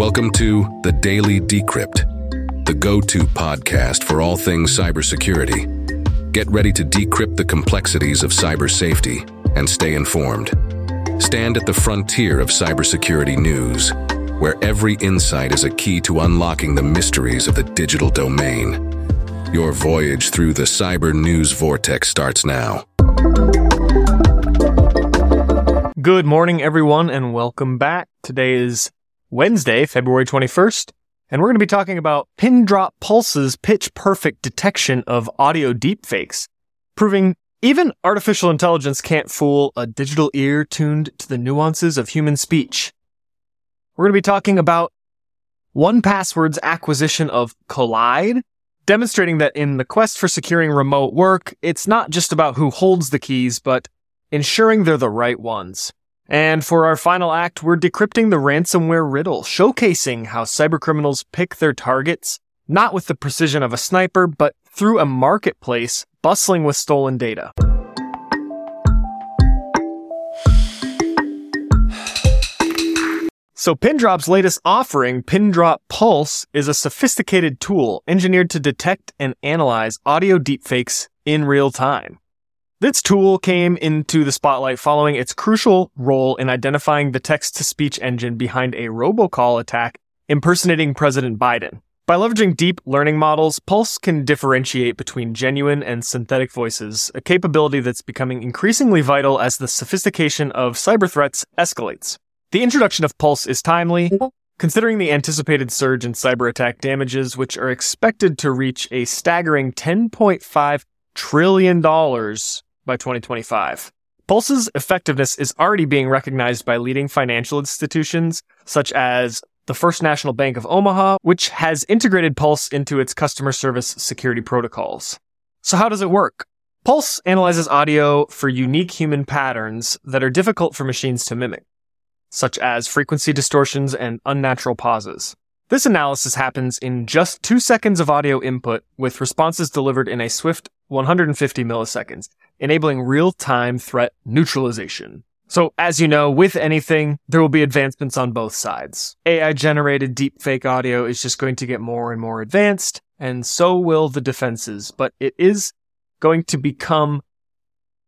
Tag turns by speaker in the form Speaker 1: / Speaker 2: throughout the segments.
Speaker 1: Welcome to The Daily Decrypt, the go to podcast for all things cybersecurity. Get ready to decrypt the complexities of cyber safety and stay informed. Stand at the frontier of cybersecurity news, where every insight is a key to unlocking the mysteries of the digital domain. Your voyage through the cyber news vortex starts now.
Speaker 2: Good morning, everyone, and welcome back. Today is Wednesday, February 21st, and we're going to be talking about Pindrop Pulse's pitch perfect detection of audio deepfakes, proving even artificial intelligence can't fool a digital ear tuned to the nuances of human speech. We're going to be talking about 1Password's acquisition of Kolide, demonstrating that in the quest for securing remote work, it's not just about who holds the keys, but ensuring they're the right ones. And for our final act, we're decrypting the ransomware riddle, showcasing how cybercriminals pick their targets, not with the precision of a sniper, but through a marketplace bustling with stolen data. So Pindrop's latest offering, Pindrop Pulse, is a sophisticated tool engineered to detect and analyze audio deepfakes in real time. This tool came into the spotlight following its crucial role in identifying the text to speech engine behind a robocall attack impersonating President Biden. By leveraging deep learning models, Pulse can differentiate between genuine and synthetic voices, a capability that's becoming increasingly vital as the sophistication of cyber threats escalates. The introduction of Pulse is timely, considering the anticipated surge in cyber attack damages, which are expected to reach a staggering $10.5 trillion by 2025. Pulse's effectiveness is already being recognized by leading financial institutions such as the First National Bank of Omaha, which has integrated Pulse into its customer service security protocols. So how does it work? Pulse analyzes audio for unique human patterns that are difficult for machines to mimic, such as frequency distortions and unnatural pauses. This analysis happens in just two seconds of audio input with responses delivered in a swift 150 milliseconds, enabling real-time threat neutralization. So, as you know, with anything, there will be advancements on both sides. AI generated deepfake audio is just going to get more and more advanced, and so will the defenses, but it is going to become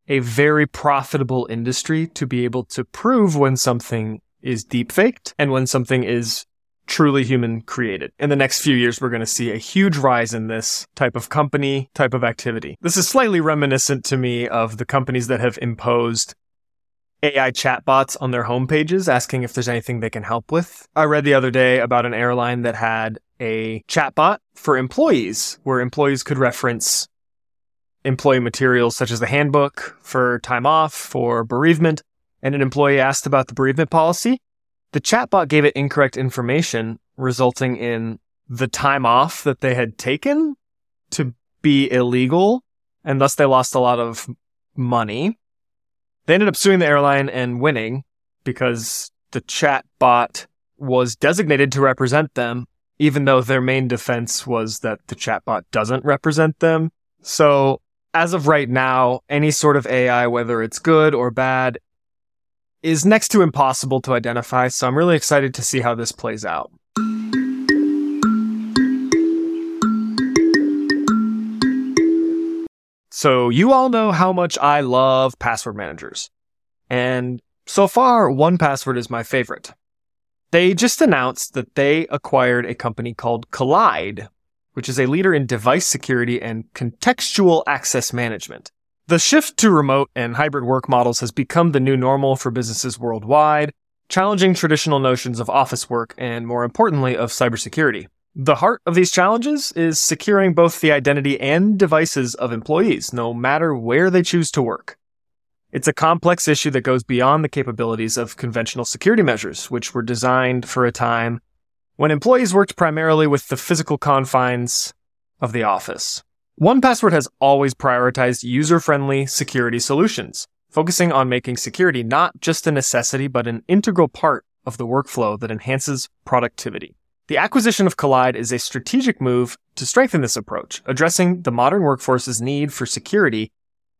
Speaker 2: a very profitable industry to be able to prove when something is deepfaked and when something is truly human created. In the next few years, we're going to see a huge rise in this type of company, type of activity. This is slightly reminiscent to me of the companies that have imposed AI chatbots on their homepages asking if there's anything they can help with. I read the other day about an airline that had a chatbot for employees where employees could reference employee materials such as the handbook for time off, for bereavement, and an employee asked about the bereavement policy the chatbot gave it incorrect information, resulting in the time off that they had taken to be illegal, and thus they lost a lot of money. They ended up suing the airline and winning because the chatbot was designated to represent them, even though their main defense was that the chatbot doesn't represent them. So, as of right now, any sort of AI, whether it's good or bad, is next to impossible to identify, so I'm really excited to see how this plays out. So, you all know how much I love password managers. And so far, 1Password is my favorite. They just announced that they acquired a company called Kolide, which is a leader in device security and contextual access management. The shift to remote and hybrid work models has become the new normal for businesses worldwide, challenging traditional notions of office work and, more importantly, of cybersecurity. The heart of these challenges is securing both the identity and devices of employees, no matter where they choose to work. It's a complex issue that goes beyond the capabilities of conventional security measures, which were designed for a time when employees worked primarily with the physical confines of the office. 1Password has always prioritized user-friendly security solutions, focusing on making security not just a necessity, but an integral part of the workflow that enhances productivity. The acquisition of Kolide is a strategic move to strengthen this approach, addressing the modern workforce's need for security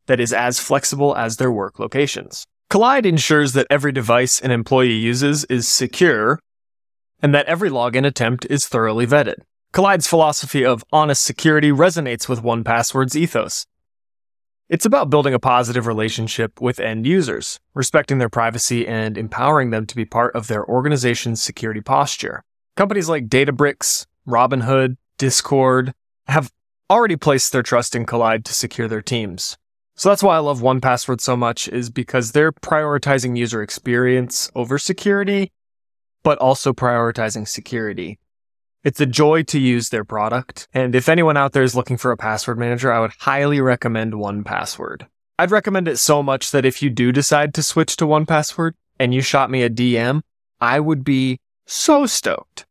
Speaker 2: that is as flexible as their work locations. Kolide ensures that every device an employee uses is secure and that every login attempt is thoroughly vetted. Kolide's philosophy of honest security resonates with 1Password's ethos. It's about building a positive relationship with end users, respecting their privacy and empowering them to be part of their organization's security posture. Companies like Databricks, Robinhood, Discord have already placed their trust in Kolide to secure their teams. So that's why I love 1Password so much is because they're prioritizing user experience over security, but also prioritizing security. It's a joy to use their product. And if anyone out there is looking for a password manager, I would highly recommend 1Password. I'd recommend it so much that if you do decide to switch to 1Password and you shot me a DM, I would be so stoked.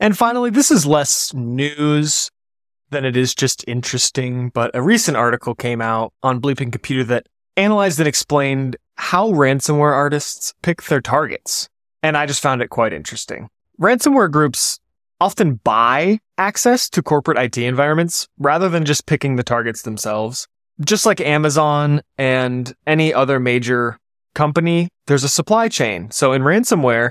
Speaker 2: And finally, this is less news than it is just interesting, but a recent article came out on Bleeping Computer that analyzed and explained how ransomware artists pick their targets. And I just found it quite interesting. Ransomware groups often buy access to corporate IT environments rather than just picking the targets themselves. Just like Amazon and any other major company, there's a supply chain. So in ransomware,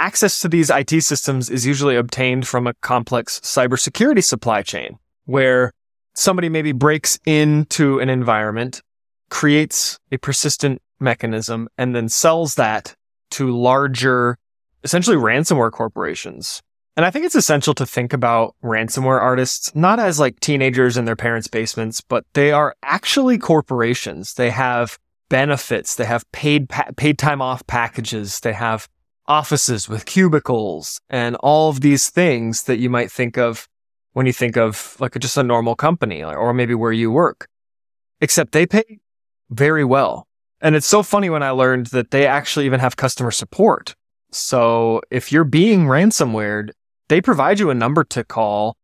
Speaker 2: access to these IT systems is usually obtained from a complex cybersecurity supply chain where somebody maybe breaks into an environment, creates a persistent mechanism, and then sells that to larger, essentially ransomware corporations. And I think it's essential to think about ransomware artists not as like teenagers in their parents' basements, but they are actually corporations. They have benefits. They have paid, pa- paid time off packages. They have offices with cubicles and all of these things that you might think of when you think of like just a normal company or maybe where you work. Except they pay very well. And it's so funny when I learned that they actually even have customer support. So if you're being ransomware, they provide you a number to call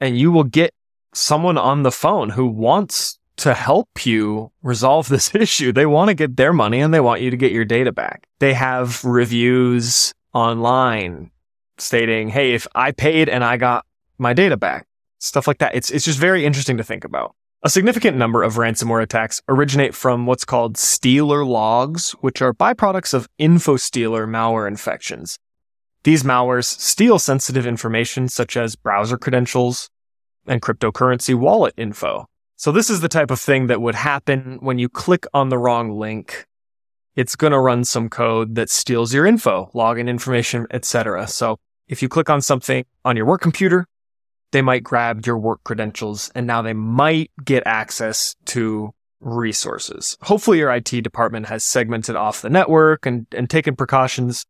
Speaker 2: and you will get someone on the phone who wants to help you resolve this issue. They want to get their money and they want you to get your data back. They have reviews online stating, Hey, if I paid and I got my data back, stuff like that. It's, it's just very interesting to think about. A significant number of ransomware attacks originate from what's called stealer logs, which are byproducts of infostealer malware infections. These malwares steal sensitive information such as browser credentials and cryptocurrency wallet info. So this is the type of thing that would happen when you click on the wrong link. It's going to run some code that steals your info, login information, etc. So if you click on something on your work computer, they might grab your work credentials and now they might get access to resources. Hopefully your IT department has segmented off the network and, and taken precautions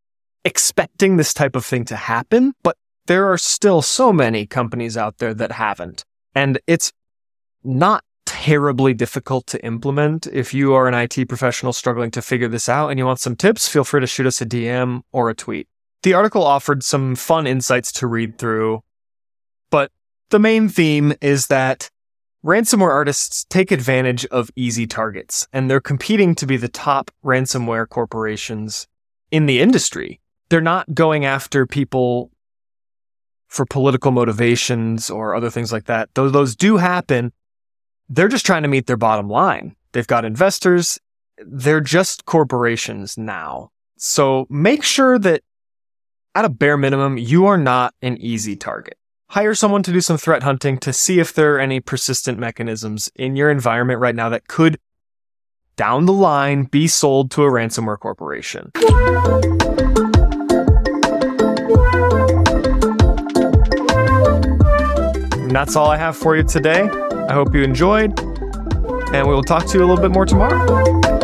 Speaker 2: expecting this type of thing to happen, but there are still so many companies out there that haven't. And it's not terribly difficult to implement. If you are an IT professional struggling to figure this out and you want some tips, feel free to shoot us a DM or a tweet. The article offered some fun insights to read through, but the main theme is that ransomware artists take advantage of easy targets and they're competing to be the top ransomware corporations in the industry. They're not going after people for political motivations or other things like that. Though those do happen, they're just trying to meet their bottom line. They've got investors. They're just corporations now. So make sure that at a bare minimum, you are not an easy target. Hire someone to do some threat hunting to see if there are any persistent mechanisms in your environment right now that could, down the line, be sold to a ransomware corporation. And that's all I have for you today. I hope you enjoyed, and we will talk to you a little bit more tomorrow.